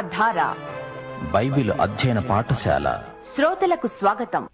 ప్రేమధార ప్రేమ ధార బైబిల్ అధ్యయన పాఠశాల. శ్రోతలకు స్వాగతం.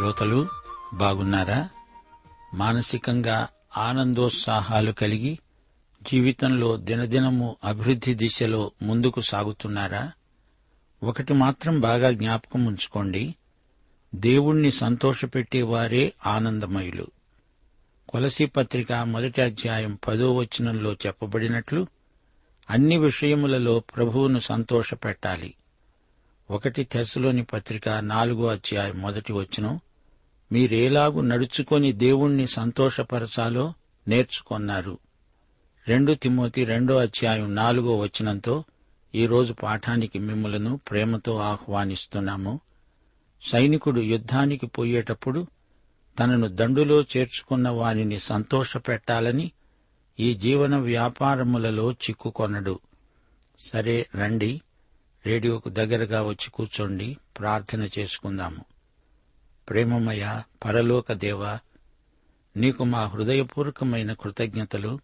శ్రోతలు బాగున్నారా? మానసికంగా ఆనందోత్సాహాలు కలిగి జీవితంలో దినదినము అభివృద్ధి దిశలో ముందుకు సాగుతున్నారా? ఒకటి మాత్రం బాగా జ్ఞాపకం ఉంచుకోండి. దేవుణ్ణి సంతోషపెట్టేవారే ఆనందమయులు. కొలసి పత్రిక మొదటి అధ్యాయం పదో వచనంలో చెప్పబడినట్లు అన్ని విషయములలో ప్రభువును సంతోషపెట్టాలి. ఒకటి తెసలోని పత్రిక నాలుగో అధ్యాయం మొదటి వచనం మీరేలాగు నడుచుకొని దేవుణ్ణి సంతోషపరచాలో నేర్చుకొన్నారు. రెండు తిమోతి రెండో అధ్యాయం నాలుగో వచనంతో ఈరోజు పాఠానికి మిమ్మలను ప్రేమతో ఆహ్వానిస్తున్నాము. సైనికుడు యుద్ధానికి పోయేటప్పుడు తనను దండులో చేర్చుకున్న వారిని సంతోషపెట్టాలని ఈ జీవన వ్యాపారములలో చిక్కుకొనడు. సరే రండి రేడియోకు దగ్గరగా వచ్చి కూర్చోండి ప్రార్థన చేసుకుందాము. ప్రేమమయ పరలోక దేవ నీకు మా హృదయపూర్వకమైన కృతజ్ఞతలు.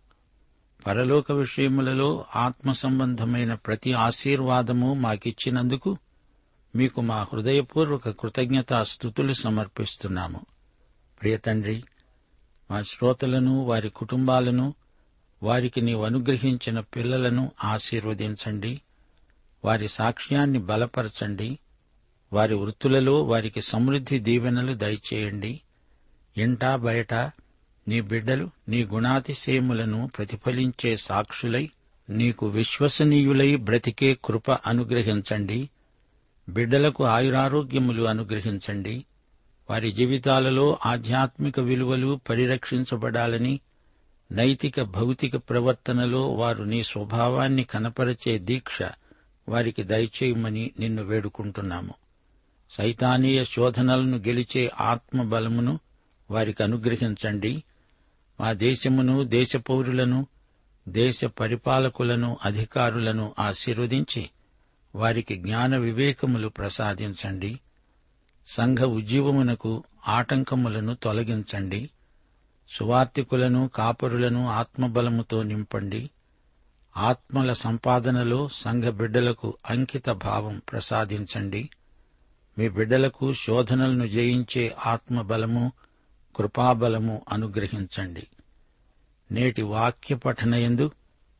పరలోక విషయములలో ఆత్మ సంబంధమైన ప్రతి ఆశీర్వాదము మాకిచ్చినందుకు మీకు మా హృదయపూర్వక కృతజ్ఞతా స్థుతులు సమర్పిస్తున్నాము. ప్రియతండ్రి మా శ్రోతలను వారి కుటుంబాలను వారికి నీవు అనుగ్రహించిన పిల్లలను ఆశీర్వదించండి. వారి సాక్ష్యాన్ని బలపరచండి. వారి వృత్తులలో వారికి సమృద్ధి దీవెనలు దయచేయండి. ఇంటా బయట నీ బిడ్డలు నీ గుణాతిశయములను ప్రతిఫలించే సాక్షులై నీకు విశ్వసనీయులై బ్రతికే కృప అనుగ్రహించండి. బిడ్డలకు ఆయురారోగ్యములు అనుగ్రహించండి. వారి జీవితాలలో ఆధ్యాత్మిక విలువలు పరిరక్షించబడాలని నైతిక భౌతిక ప్రవర్తనలో వారు నీ స్వభావాన్ని కనపరచే దీక్ష వారికి దయచేయమని నిన్ను వేడుకుంటున్నాము. సైతానీయ శోధనలను గెలిచే ఆత్మబలమును వారికి అనుగ్రహించండి. మా దేశమును దేశ పౌరులను దేశ పరిపాలకులను అధికారులను ఆశీర్వదించి వారికి జ్ఞాన వివేకములు ప్రసాదించండి. సంఘ ఉజ్జీవమునకు ఆటంకములను తొలగించండి. సువార్తికులను కాపరులను ఆత్మబలముతో నింపండి. ఆత్మల సంపాదనలో సంఘ బిడ్డలకు అంకిత భావం ప్రసాదించండి. మీ బిడ్డలకు శోధనలను జయించే ఆత్మబలము కృపాబలము అనుగ్రహించండి. నేటి వాక్య పఠనయందు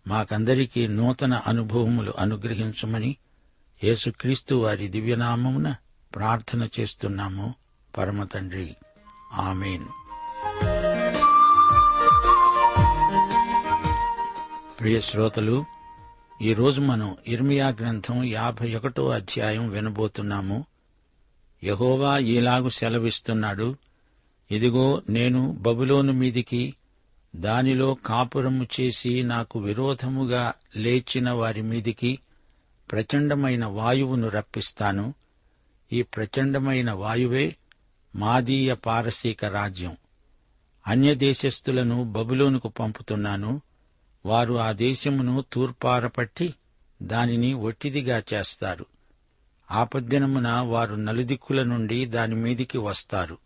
మాకందరికీ నూతన అనుభవములు అనుగ్రహించమని యేసుక్రీస్తు వారి దివ్యనామమున ప్రార్థన చేస్తున్నాము. పరమతండ్రి ఆమెన్. ప్రియ శ్రోతలు ఈరోజు మనం ఇర్మియా గ్రంథం యాభై ఒకటో అధ్యాయం వినబోతున్నాము. యహోవా ఈలాగు సెలవిస్తున్నాడు ఇదిగో నేను బబులోను మీదికి దానిలో కాపురము చేసి నాకు విరోధముగా లేచిన వారి మీదికి ప్రచండమైన వాయువును రప్పిస్తాను. ఈ ప్రచండమైన వాయువే మాదీయ పారసీక రాజ్యం. అన్యదేశస్థులను బబులోనుకు పంపుతున్నాను. వారు ఆ దేశమును తూర్పారపట్టి దానిని ఒట్టిదిగా చేస్తారు. ఆపద్దినమున వారు నలుదిక్కుల నుండి దాని మీదికి వస్తారు.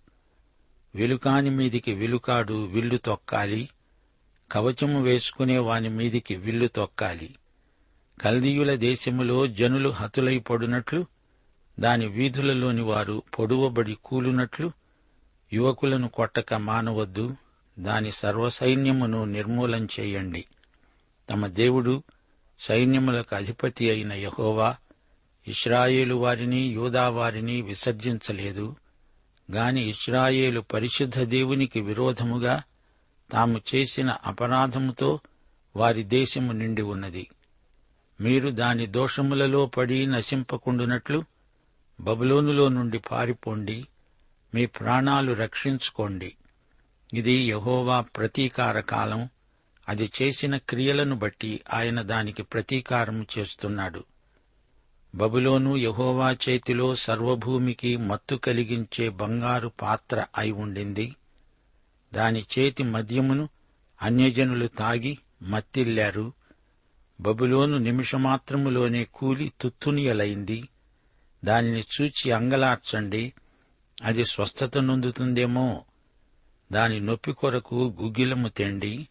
వెలుకాని మీదికి వెలుకాడు విల్లు తొక్కాలి. కవచము వేసుకునే వాని మీదికి విల్లు తొక్కాలి. కల్దీయుల దేశములో జనులు హతులైపడునట్లు దాని వీధులలోని వారు పొడువబడి కూలునట్లు యువకులను కొట్టక మానవద్దు దాని సర్వసైన్యమును నిర్మూలం చేయండి. తమ దేవుడు సైన్యములకు అధిపతి అయిన యహోవా ఇస్రాయేలు వారిని యూదా వారిని విసర్జించలేదు. గాని ఇస్రాయేలు పరిశుద్ధ దేవునికి విరోధముగా తాము చేసిన అపరాధముతో వారి దేశము నిండి ఉన్నది. మీరు దాని దోషములలో పడి నశింపకుండునట్లు బబులోనులో నుండి పారిపోండి. మీ ప్రాణాలు రక్షించుకోండి. ఇది యహోవా ప్రతీకార కాలం. అది చేసిన క్రియలను బట్టి ఆయన దానికి ప్రతీకారం చేస్తున్నాడు. బబులోను యహోవా చేతిలో సర్వభూమికి మత్తు కలిగించే బంగారు పాత్ర అయి ఉండింది. దాని చేతి మద్యమును అన్యజనులు తాగి మత్తిల్లారు. బబులోను నిమిషమాత్రములోనే కూలి తుత్తునియలైంది. దానిని చూచి అంగలార్చండి. అది స్వస్థత నొందుతుందేమో. దాని నొప్పి కొరకు గుగ్గిలము తెండి.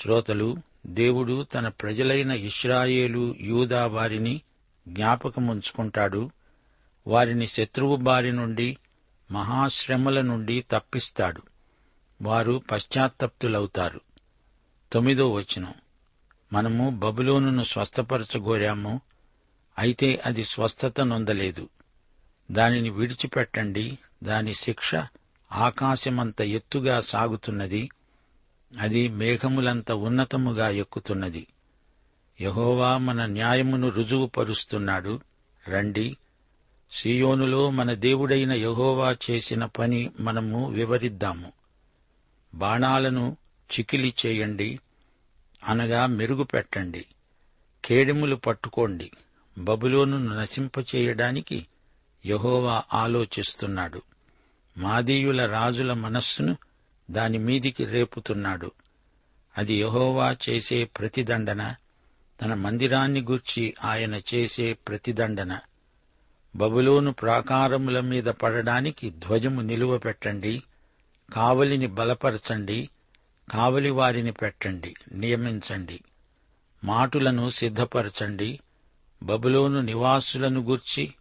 శ్రోతలు దేవుడు తన ప్రజలైన ఇస్రాయేలు యూదా వారిని జ్ఞాపకముంచుకుంటాడు వారిని శత్రువు బారి నుండి మహాశ్రమల నుండి తప్పిస్తాడు. వారు పశ్చాత్తప్తులవుతారు. తొమ్మిదో వచనం. మనము బబులోనును స్వస్థపరచగోరాము. అయితే అది స్వస్థత నొందలేదు. దానిని విడిచిపెట్టండి. దాని శిక్ష ఆకాశమంత ఎత్తుగా సాగుతున్నది. అది మేఘములంత ఉన్నతముగా ఎక్కుతున్నది. యహోవా మన న్యాయమును రుజువుపరుస్తున్నాడు. రండి. సియోనులో మన దేవుడైన యహోవా చేసిన పని మనము వివరిద్దాము. బాణాలను చికిలి చేయండి. అనగా మెరుగుపెట్టండి కేడెములు పట్టుకోండి. బబులోను నశింపచేయడానికి యహోవా ఆలోచిస్తున్నాడు. మాదీయుల రాజుల మనస్సును దాని మీదికి రేపుతున్నాడు. అది యహోవా చేసే ప్రతిదండన తన మందిరాన్ని గూర్చి ఆయన చేసే ప్రతిదండన. బబులోను ప్రాకారముల మీద పడడానికి ధ్వజము నిలువ పెట్టండి కావలిని బలపరచండి కావలి వారిని పెట్టండి నియమించండి మాటులను సిద్ధపరచండి బబులోను నివాసులను గూర్చి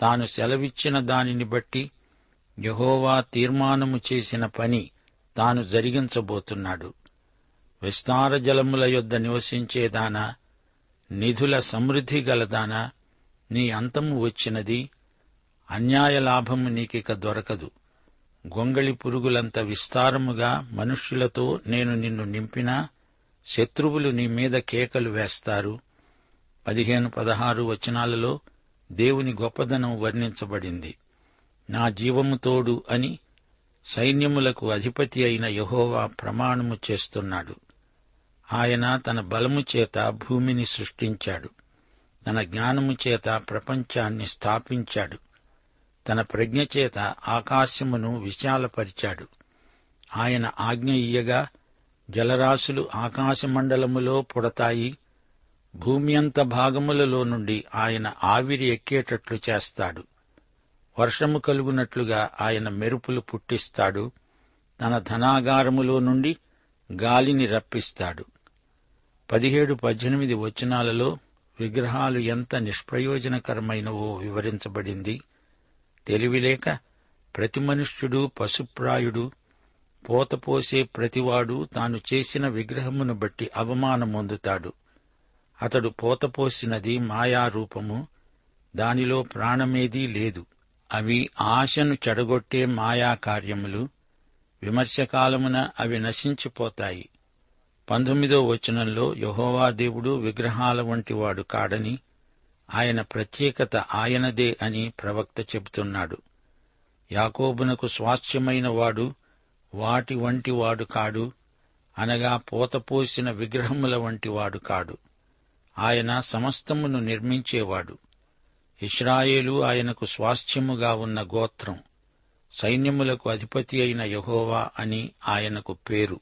తాను సెలవిచ్చిన దానిని బట్టి యహోవా తీర్మానము చేసిన పని తాను జరిగించబోతున్నాడు. విస్తార జలముల యొద్ద నివసించేదానా నిధుల సమృద్ధి గలదానా నీ అంతము వచ్చినది అన్యాయ లాభము నీకిక దొరకదు. గొంగళి పురుగులంత విస్తారముగా మనుష్యులతో నేను నిన్ను నింపినా శత్రువులు నీ మీద కేకలు వేస్తారు. పదిహేను పదహారు వచనాలలో దేవుని గొప్పదనం వర్ణించబడింది. నా జీవము తోడు అని సైన్యములకు అధిపతి అయిన యహోవా ప్రమాణము చేస్తున్నాడు. ఆయన తన బలము చేత భూమిని సృష్టించాడు. తన జ్ఞానము చేత ప్రపంచాన్ని స్థాపించాడు. తన ప్రజ్ఞ చేత ఆకాశమును విశాలపరిచాడు. ఆయన ఆజ్ఞ ఇయ్యగా జలరాశులు ఆకాశమండలములో పుడతాయి. భూమి అంత భాగములలో నుండి ఆయన ఆవిరి ఎక్కేటట్లు చేస్తాడు. వర్షము కలుగునట్లుగా ఆయన మెరుపులు పుట్టిస్తాడు. తన ధనాగారములో నుండి గాలిని రప్పిస్తాడు. పదిహేడు పద్దెనిమిది వచనాలలో విగ్రహాలు ఎంత నిష్ప్రయోజనకరమైనవో వివరించబడింది. తెలివిలేక ప్రతి మనుష్యుడు పశుప్రాయుడు పోతపోసే ప్రతివాడు తాను చేసిన విగ్రహమును బట్టి అవమానమొందుతాడు అతడు పోతపోసినది మాయారూపము దానిలో ప్రాణమేదీ లేదు. అవి ఆశను చెడగొట్టే మాయా కార్యములు విమర్శకాలమున అవి నశించిపోతాయి. పంతొమ్మిదో వచనంలో యహోవా దేవుడు విగ్రహాల వంటివాడు కాడని ఆయన ప్రత్యేకత ఆయనదే అని ప్రవక్త చెబుతున్నాడు. యాకోబునకు స్వాస్థ్యమైన వాడు వాటి వంటి వాడు కాడు అనగా పోతపోసిన విగ్రహముల వంటి వాడు కాడు. ఆయన సమస్తమును నిర్మించేవాడు. ఇస్రాయేలు ఆయనకు స్వాస్థ్యముగా ఉన్న గోత్రం సైన్యములకు అధిపతి అయిన యహోవా అని ఆయనకు పేరు.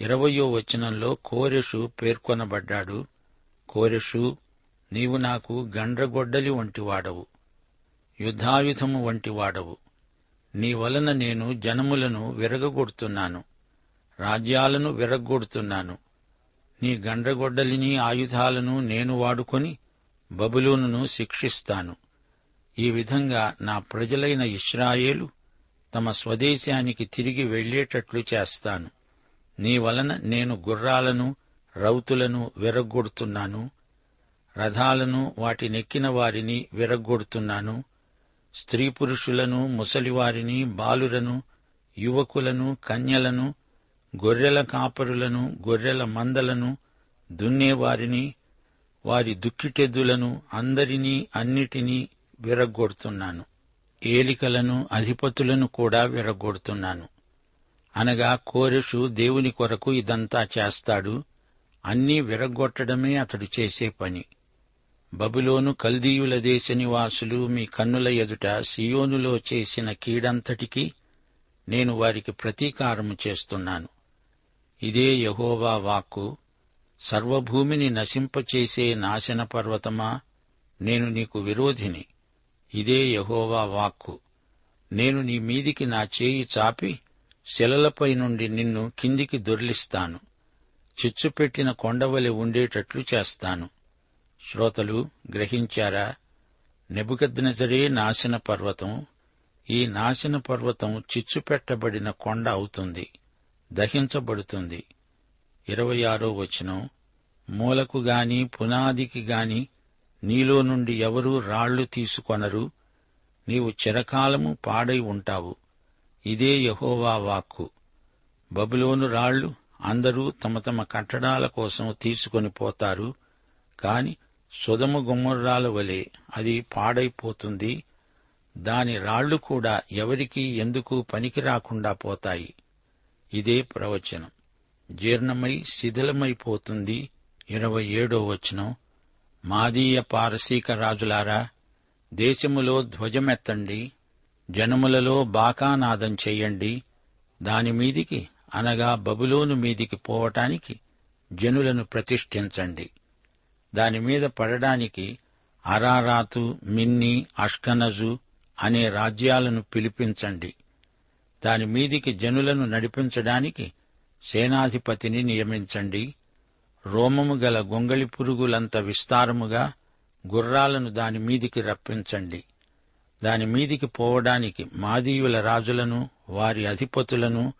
ఇరవయో వచనంలో కోరెషు పేర్కొనబడ్డాడు. కోరెషు నీవు నాకు గండ్రగొడ్డలి వంటివాడవు. యుద్ధాయుధము వంటివాడవు. నీ వలన నేను జనములను విరగగొడుతున్నాను. రాజ్యాలను విరగొడుతున్నాను. నీ గండ్రగొడ్డలిని ఆయుధాలను నేను వాడుకొని బబులోనును శిక్షిస్తాను. ఈ విధంగా నా ప్రజలైన ఇస్రాయేలు తమ స్వదేశానికి తిరిగి వెళ్ళేటట్లు చేస్తాను. నీ వలన నేను గుర్రాలను రౌతులను విరగ్గొడుతున్నాను. రథాలను వాటి నెక్కిన వారిని విరగ్గొడుతున్నాను. స్త్రీ పురుషులను ముసలివారిని బాలురను యువకులను కన్యలను గొర్రెల కాపరులను గొర్రెల మందలను దున్నేవారిని వారి దుక్కిటెద్దులను అందరినీ అన్నిటినీ విరగ్గొడుతున్నాను. ఏలికలను అధిపతులను కూడా విరగ్గొడుతున్నాను. అనగా కోరెషు దేవుని కొరకు ఇదంతా చేస్తాడు అన్నీ విరగ్గొట్టడమే అతడు చేసే పని. బబులోను కల్దీయుల దేశ నివాసులు మీ కన్నుల ఎదుట సియోనులో చేసిన కీడంతటికీ నేను వారికి ప్రతీకారము చేస్తున్నాను. ఇదే యహోవా వాక్కు సర్వభూమిని నశింపచేసే నాశన పర్వతమా నేను నీకు విరోధిని. ఇదే యహోవా వాక్కు నేను నీ మీదికి నా చేయి చాపి శిలలపై నుండి నిన్ను కిందికి దొర్లిస్తాను. చిచ్చుపెట్టిన కొండవలి ఉండేటట్లు చేస్తాను. శ్రోతలు గ్రహించారా? నెబుకద్నజరే నాశన పర్వతం. ఈ నాశన పర్వతం చిచ్చుపెట్టబడిన కొండ అవుతుంది. దహించబడుతుంది. ఇరవై ఆరో వచనం. మూలకు గాని పునాదికి గాని నీలో నుండి ఎవరూ రాళ్ళు తీసుకొనరు. నీవు చిరకాలము పాడై ఉంటావు. ఇదే యహోవా వాక్కు. బబులోను రాళ్ళు అందరూ తమ తమ కట్టడాల కోసం తీసుకొని పోతారు కాని సుధమ గుమ్మర్రాల వలె అది పాడైపోతుంది దాని రాళ్ళు కూడా ఎవరికీ ఎందుకు పనికి రాకుండా పోతాయి. ఇదే ప్రవచనం. జీర్ణమై శిథిలమైపోతుంది. ఇరవై ఏడో వచనం. మాదీయ పారసీక రాజులారా దేశములో ధ్వజమెత్తండి జనములలో బాకానాదం చెయ్యండి దానిమీదికి అనగా బబులోను మీదికి పోవటానికి జనులను ప్రతిష్ఠించండి. దానిమీద పడడానికి అరారాతు మిన్ని అష్కనజు అనే రాజ్యాలను పిలిపించండి. దాని మీదికి జనులను నడిపించడానికి సేనాధిపతిని నియమించండి. రోమము గల గొంగళి పురుగులంత విస్తారముగా గుర్రాలను దాని మీదికి రప్పించండి. దాని మీదికి పోవడానికి మాదీయుల రాజులను వారి అధిపతులను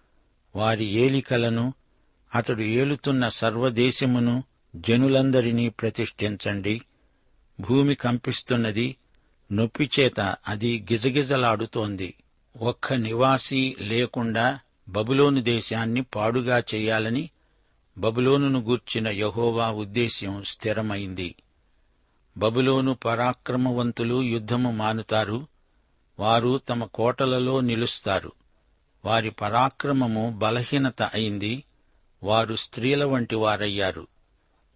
వారి ఏలికలను అతడు ఏలుతున్న సర్వదేశమును జనులందరినీ ప్రతిష్ఠించండి. భూమి కంపిస్తున్నది నొప్పిచేత అది గిజగిజలాడుతోంది. ఒక్క నివాసి లేకుండా బబులోను దేశాన్ని పాడుగా చేయాలని బబులోనును గూర్చిన యహోవా ఉద్దేశ్యం స్థిరమైంది. బబులోను పరాక్రమవంతులు యుద్ధము మానుతారు వారు తమ కోటలలో నిలుస్తారు. వారి పరాక్రమము బలహీనత అయింది. వారు స్త్రీల వంటి వారయ్యారు.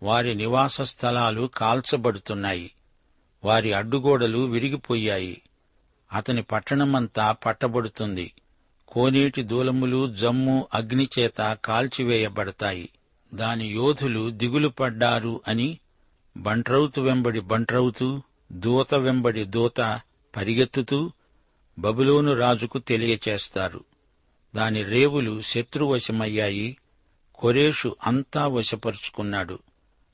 వారి నివాస స్థలాలు కాల్చబడుతున్నాయి. వారి అడ్డుగోడలు విరిగిపోయాయి. అతని పట్టణమంతా పట్టబడుతుంది. కోనేటి దూలములు జమ్ము అగ్నిచేత కాల్చివేయబడతాయి. దాని యోధులు దిగులు పడ్డారు అని బంట్రౌతు వెంబడి బంట్రౌతు దూత వెంబడి దూత పరిగెత్తుతూ బబులోను రాజుకు తెలియచేస్తారు. దాని రేవులు శత్రువశమయ్యాయి. కొరేషు అంతా వశపరుచుకున్నాడు.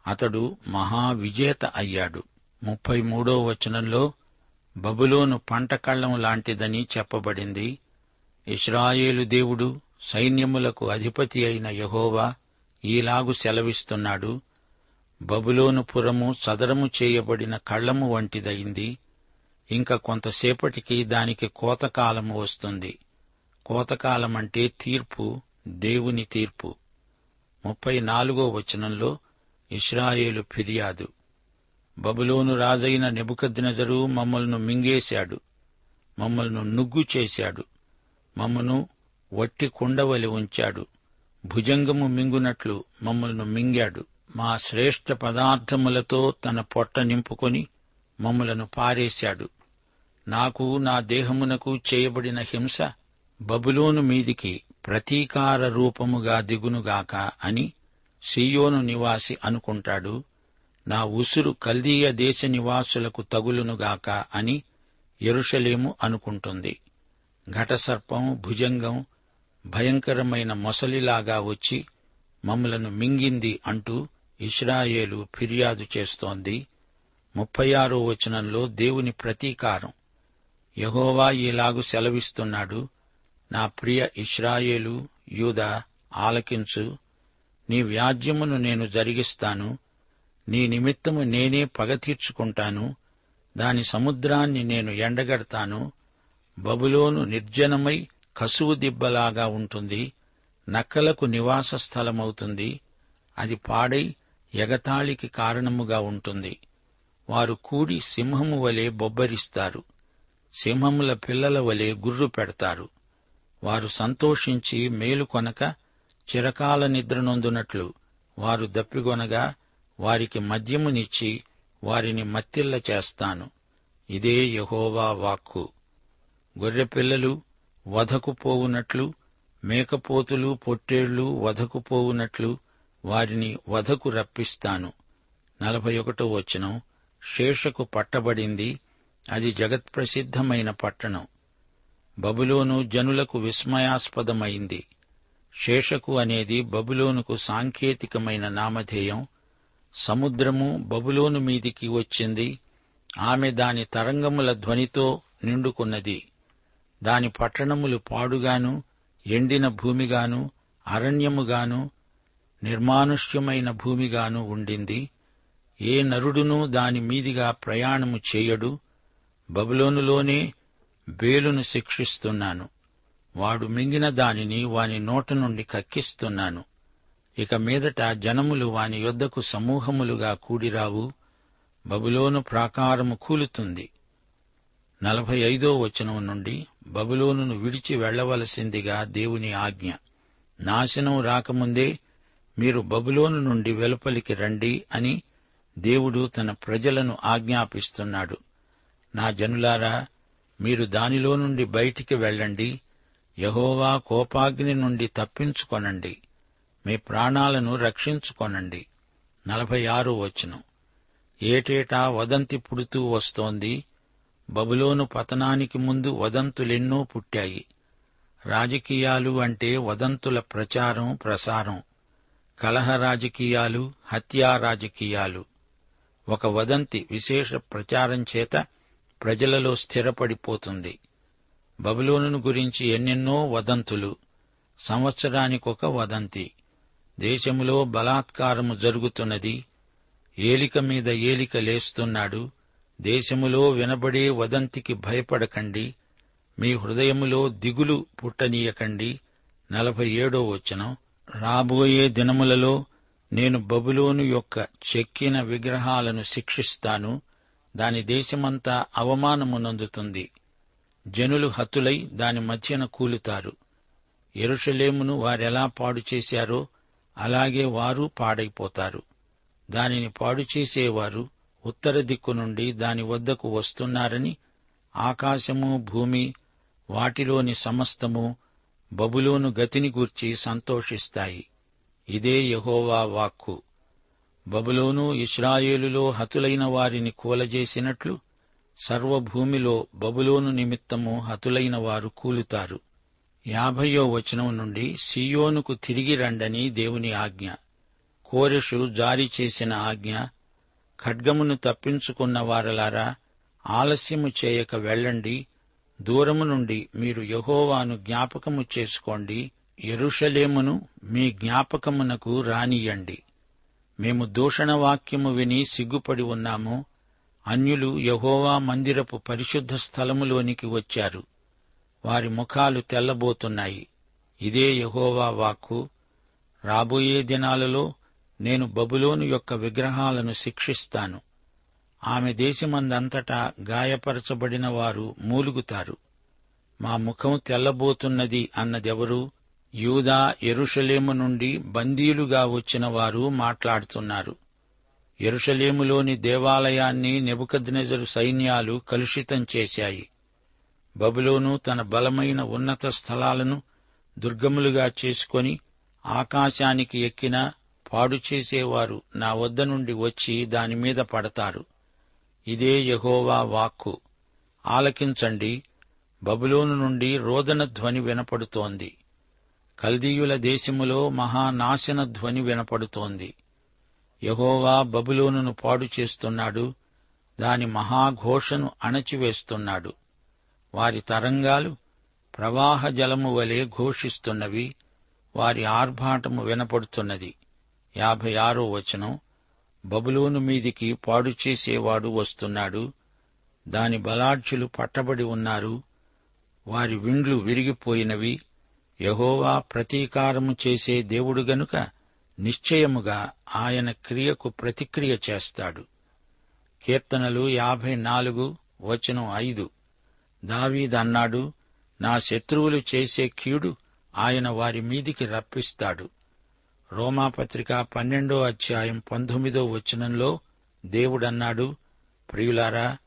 అతడు మహావిజేత అయ్యాడు. ముప్పై మూడో వచనంలో బబులోను పంట కళ్ళం లాంటిదని చెప్పబడింది. ఇస్రాయేలు దేవుడు సైన్యములకు అధిపతి అయిన యహోవా ఈలాగు సెలవిస్తున్నాడు. బబులోను పురము సదరము చేయబడిన కళ్ళము వంటిదైంది. ఇంక కొంతసేపటికి దానికి కోతకాలము వస్తుంది. కోతకాలమంటే తీర్పు దేవుని తీర్పు. ముప్పై నాలుగో వచనంలో ఇస్రాయేలు ఫిర్యాదు. బబులోను రాజైన నెబుకద్నజరు మమ్మల్ని మింగేశాడు. మమ్మల్ని నుగ్గు చేశాడు. మమ్మను వట్టి కుండవలి ఉంచాడు. భుజంగము మింగునట్లు మమ్మల్ని మింగాడు. మా శ్రేష్ఠ పదార్థములతో తన పొట్ట నింపుకొని మమ్మలను పారేశాడు. నాకు నా దేహమునకు చేయబడిన హింస బబులోను మీదికి ప్రతీకార రూపముగా దిగునుగాక అని సియోను నివాసి అనుకుంటాడు. నా ఉసురు కల్దీయ దేశ నివాసులకు తగులునుగాక అని ఎరుషలేము అనుకుంటుంది. ఘటసర్పం భుజంగం భయంకరమైన మొసలిలాగా వచ్చి మమ్మలను మింగింది అంటూ ఇస్రాయేలు ఫిర్యాదు చేస్తోంది. ముప్పై ఆరో వచనంలో దేవుని ప్రతీకారం. యహోవా ఈలాగు సెలవిస్తున్నాడు. నా ప్రియ ఇస్రాయేలు యూదా ఆలకించు. నీ వ్యాజ్యమును నేను జరిగిస్తాను. నీ నిమిత్తము నేనే పగ తీర్చుకుంటాను. దాని సముద్రాన్ని నేను ఎండగడతాను. బబులోను నిర్జనమై కసువు దిబ్బలాగా ఉంటుంది. నక్కలకు నివాస స్థలమవుతుంది. అది పాడై ఎగతాళికి కారణముగా ఉంటుంది. వారు కూడి సింహము వలె బొబ్బరిస్తారు. సింహముల పిల్లల వలె గుర్రు పెడతారు. వారు సంతోషించి మేలు కొనక చిరకాల నిద్రనొందునట్లు వారు దప్పిగొనగా వారికి మద్యమునిచ్చి వారిని మత్తిల్ల చేస్తాను. ఇదే యహోవా వాక్కు. గొర్రెపిల్లలు వధకు పోవునట్లు మేకపోతులు పొట్టేళ్ళు వధకు పోవునట్లు వారిని వధకు రప్పిస్తాను. నలభై ఒకటో వచనం. శేషకు పట్టబడింది అది జగత్ప్రసిద్ధమైన పట్టణం. బబులోను జనులకు విస్మయాస్పదమైంది. శేషకు అనేది బబులోనుకు సాంకేతికమైన నామధేయం. సముద్రము బబులోను మీదికి వచ్చింది. ఆమె దాని తరంగముల ధ్వనితో నిండుకున్నది. దాని పట్టణములు పాడుగాను ఎండిన భూమిగాను అరణ్యముగాను నిర్మానుష్యమైన భూమిగాను ఉండింది. ఏ నరుడునూ దాని మీదిగా ప్రయాణము చేయడు. బబులోనులోనే బేలును శిక్షిస్తున్నాను. వాడు మింగిన దానిని వాని నోట నుండి కక్కిస్తున్నాను. ఇక మీదట జనములు వాని యొద్దకు సమూహములుగా కూడిరావు. బబులోను ప్రాకారము కూలుతుంది. నలభై ఐదో వచనం నుండి బబులోనును విడిచి వెళ్ళవలసిందిగా దేవుని ఆజ్ఞ. నాశనం రాకముందే మీరు బబులోను నుండి వెలుపలికి రండి అని దేవుడు తన ప్రజలను ఆజ్ఞాపిస్తున్నాడు. నా జనులారా మీరు దానిలో నుండి బయటికి వెళ్ళండి. యహోవా కోపాగ్ని నుండి తప్పించుకొనండి. మీ ప్రాణాలను రక్షించుకొనండి. నలభై ఆరు వచనం. ఏటేటా వదంతి పుడుతూ వస్తోంది? బబులోను పతనానికి ముందు వదంతులెన్నో పుట్టాయి. రాజకీయాలు అంటే వదంతుల ప్రచారం ప్రసారం. కలహ రాజకీయాలు హత్యా రాజకీయాలు. ఒక వదంతి విశేష ప్రచారం చేత ప్రజలలో స్థిరపడిపోతుంది. బబులోను గురించి ఎన్నెన్నో వదంతులు సంవత్సరానికొక వదంతి. దేశములో బలాత్కారము జరుగుతున్నది. ఏలిక మీద ఏలిక లేస్తున్నాడు. దేశములో వినబడే వదంతికి భయపడకండి. మీ హృదయములో దిగులు పుట్టనీయకండి. నలభై ఏడో వచనం. రాబోయే దినములలో నేను బబులోను యొక్క చెక్కిన విగ్రహాలను శిక్షిస్తాను. దాని దేశమంతా అవమానమునందుతుంది. జనులు హతులై దాని మధ్యన కూలుతారు. ఎరుషలేమును వారెలా పాడు చేశారో అలాగే వారు పాడైపోతారు. దానిని పాడు చేసేవారు ఉత్తర దిక్కు నుండి దాని వద్దకు వస్తున్నారని ఆకాశము భూమి వాటిలోని సమస్తము బబులోను గతిని గూర్చి సంతోషిస్తాయి. ఇదే యహోవా వాక్కు. బబులోను ఇస్రాయేలులో హతులైన వారిని కూలజేసినట్లు సర్వభూమిలో బబులోను నిమిత్తము హతులైన వారు కూలుతారు. యాభయో వచనం నుండి సియోనుకు తిరిగి రండని దేవుని ఆజ్ఞ. కోరెషు జారీ చేసిన ఆజ్ఞ ఖడ్గమును తప్పించుకున్న వారలారా ఆలస్యము చేయక వెళ్ళండి దూరము నుండి మీరు యహోవాను జ్ఞాపకము చేసుకోండి ఎరుషలేమును మీ జ్ఞాపకమునకు రానియండి. మేము దూషణ వాక్యము విని సిగ్గుపడి ఉన్నాము. అన్యులు యహోవా మందిరపు పరిశుద్ధ స్థలములోనికి వచ్చారు. వారి ముఖాలు తెల్లబోతున్నాయి. ఇదే యహోవా వాక్కు. రాబోయే దినాలలో నేను బబులోను యొక్క విగ్రహాలను శిక్షిస్తాను. ఆమె దేశమందంతటా గాయపరచబడిన వారు మూలుగుతారు. మా ముఖం తెల్లబోతున్నది అన్నదెవరు? యూదా ఎరుషలేము నుండి బందీలుగా వచ్చిన వారు మాట్లాడుతున్నారు. ఎరుషలేములోని దేవాలయాన్ని నెబుకద్నెజరు సైన్యాలు కలుషితం చేశాయి. బబులోను తన బలమైన ఉన్నత స్థలాలను దుర్గములుగా చేసుకొని ఆకాశానికి ఎక్కిన పాడు చేసేవారు నా వద్ద నుండి వచ్చి దానిమీద పడతారు. ఇదే యహోవా వాక్కు. ఆలకించండి. బబులోను నుండి రోదన ధ్వని వినపడుతోంది. కల్దీయుల దేశములో మహానాశన ధ్వని వినపడుతోంది. యహోవా బబులోనును పాడు చేస్తున్నాడు దాని మహాఘోషను అణచివేస్తున్నాడు. వారి తరంగాలు ప్రవాహ జలము వలె ఘోషిస్తున్నవి వారి ఆర్భాటము వినపడుతున్నది. యాభై ఆరో వచనం బబులోను మీదికి పాడు చేసేవాడు వస్తున్నాడు దాని బలాఢ్యులు పట్టబడి ఉన్నారు వారి విండ్లు విరిగిపోయినవి యహోవా ప్రతీకారము చేసే దేవుడు గనుక నిశ్చయముగా ఆయన క్రియకు ప్రతిక్రియ చేస్తాడు. కీర్తనలు యాభై నాలుగు వచనం ఐదు. దావీదన్నాడు నా శత్రువులు చేసే కీడు ఆయన వారి మీదికి రప్పిస్తాడు. రోమాపత్రిక పన్నెండో అధ్యాయం పంతొమ్మిదో వచనంలో దేవుడన్నాడు ప్రియులారా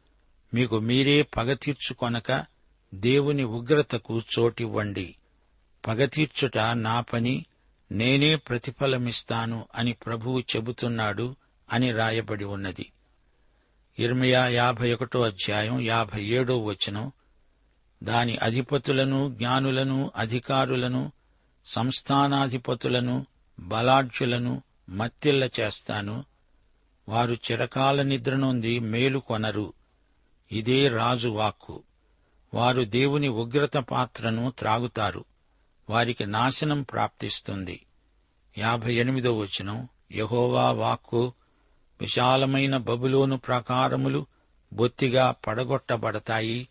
మీకు మీరే పగ తీర్చుకొనక దేవుని ఉగ్రతకు చోటివ్వండి. పగతీర్చుట నా పని నేనే ప్రతిఫలమిస్తాను అని ప్రభువు చెబుతున్నాడు అని రాయబడి ఉన్నది. ఇర్మియా యాభై ఒకటో అధ్యాయం యాభై ఏడో వచనం. దాని అధిపతులను జ్ఞానులను అధికారులను సంస్థానాధిపతులను బలాఢ్యులను మత్తిల్ల చేస్తాను. వారు చిరకాల నిద్రనుంది మేలు కొనరు. ఇదే రాజు వాక్కు. వారు దేవుని ఉగ్రత పాత్రను త్రాగుతారు. వారికి నాశనం ప్రాప్తిస్తుంది. యాభై ఎనిమిదో వచనం యహోవా వాక్కు విశాలమైన బబులోను ప్రాకారములు బొత్తిగా పడగొట్టబడతాయి.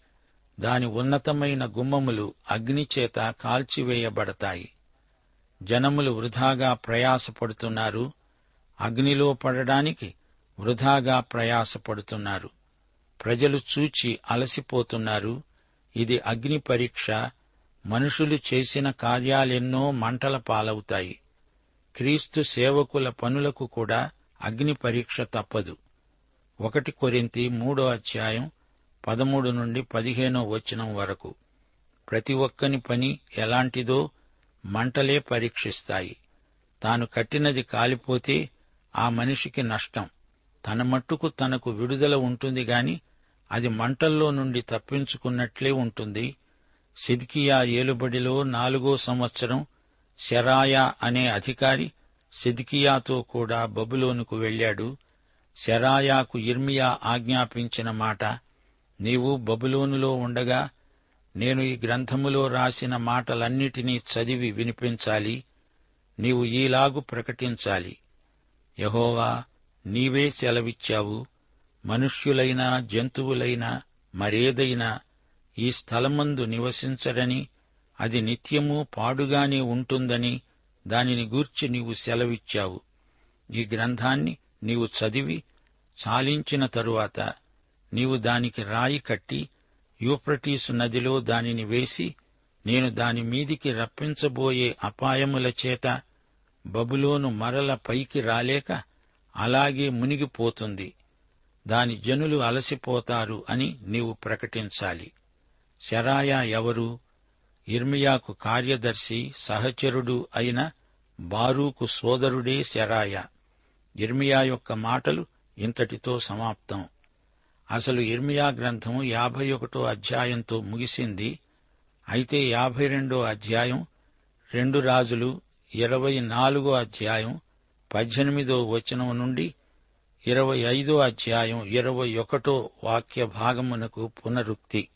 దాని ఉన్నతమైన గుమ్మములు అగ్నిచేత కాల్చివేయబడతాయి. జనములు వృధాగా ప్రయాసపడుతున్నారు. అగ్నిలో పడడానికి వృధాగా ప్రయాసపడుతున్నారు. ప్రజలు చూచి అలసిపోతున్నారు. ఇది అగ్ని పరీక్ష మనుషులు చేసిన కార్యాలెన్నో మంటల పాలవుతాయి. క్రీస్తు సేవకుల పనులకు కూడా అగ్ని పరీక్ష తప్పదు. ఒకటి కొరింతి మూడో అధ్యాయం పదమూడు నుండి పదిహేనో వచనం వరకు. ప్రతి ఒక్కని పని ఎలాంటిదో మంటలే పరీక్షిస్తాయి. తాను కట్టినది కాలిపోతే ఆ మనిషికి నష్టం. తన మట్టుకు తనకు విడుదల ఉంటుంది గాని అది మంటల్లో నుండి తప్పించుకున్నట్లే ఉంటుంది. సిద్కియా ఏలుబడిలో నాలుగో సంవత్సరం శరాయా అనే అధికారి సిద్కియాతో కూడా బబులోనుకు వెళ్ళాడు శరాయాకు ఇర్మియా ఆజ్ఞాపించిన మాట నీవు బబులోనులో ఉండగా నేను ఈ గ్రంథములో రాసిన మాటలన్నిటినీ చదివి వినిపించాలి. నీవు ఈలాగు ప్రకటించాలి. యహోవా నీవే సెలవిచ్చావు. మనుష్యులైనా జంతువులైనా మరేదైనా ఈ స్థలమందు నివసించరని అది నిత్యము పాడుగానే ఉంటుందని దానిని గూర్చి నీవు సెలవిచ్చావు. ఈ గ్రంథాన్ని నీవు చదివి చాలించిన తరువాత నీవు దానికి రాయి కట్టి యూప్రటీసు నదిలో దానిని వేసి నేను దాని మీదికి రప్పించబోయే అపాయముల చేత బబులోను మరల పైకి రాలేక అలాగే మునిగిపోతుంది. దాని జనులు అలసిపోతారు అని నీవు ప్రకటించాలి. శరాయా ఎవరు? ఇర్మియాకు కార్యదర్శి సహచరుడు అయిన బారూకు సోదరుడే శరాయా. ఇర్మియా యొక్క మాటలు ఇంతటితో సమాప్తం. అసలు ఇర్మియా గ్రంథం యాభై ఒకటో అధ్యాయంతో ముగిసింది. అయితే యాభై రెండో అధ్యాయం రెండు రాజులు ఇరవై నాలుగో అధ్యాయం పద్దెనిమిదో వచనం నుండి ఇరవై ఐదో అధ్యాయం ఇరవై ఒకటో వాక్య భాగమునకు పునరుక్తి.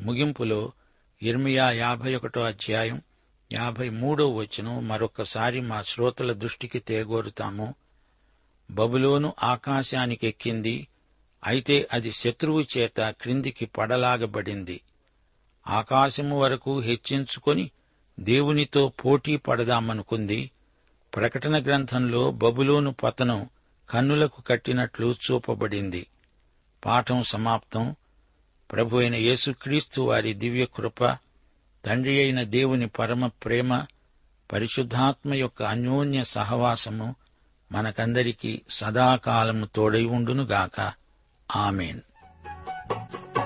ముగింపులో ఇర్మియా యాభై ఒకటో అధ్యాయం యాభై మూడో వచనం మరొకసారి మా శ్రోతల దృష్టికి తేగోరుతాము. బబులోను ఆకాశానికెక్కింది అయితే అది శత్రువు చేత క్రిందికి పడలాగబడింది. ఆకాశము వరకు హెచ్చించుకొని దేవునితో పోటీ పడదామనుకుంది. ప్రకటన గ్రంథంలో బబులోను పతనం కన్నులకు కట్టినట్లు చూపబడింది. పాఠం సమాప్తం. ప్రభు అయిన యేసుక్రీస్తు వారి దివ్య కృప తండ్రి అయిన దేవుని పరమ ప్రేమ పరిశుద్ధాత్మ యొక్క అన్యోన్య సహవాసము మనకందరికీ సదాకాలము తోడై ఉండునుగాక. ఆమెన్. జీవితం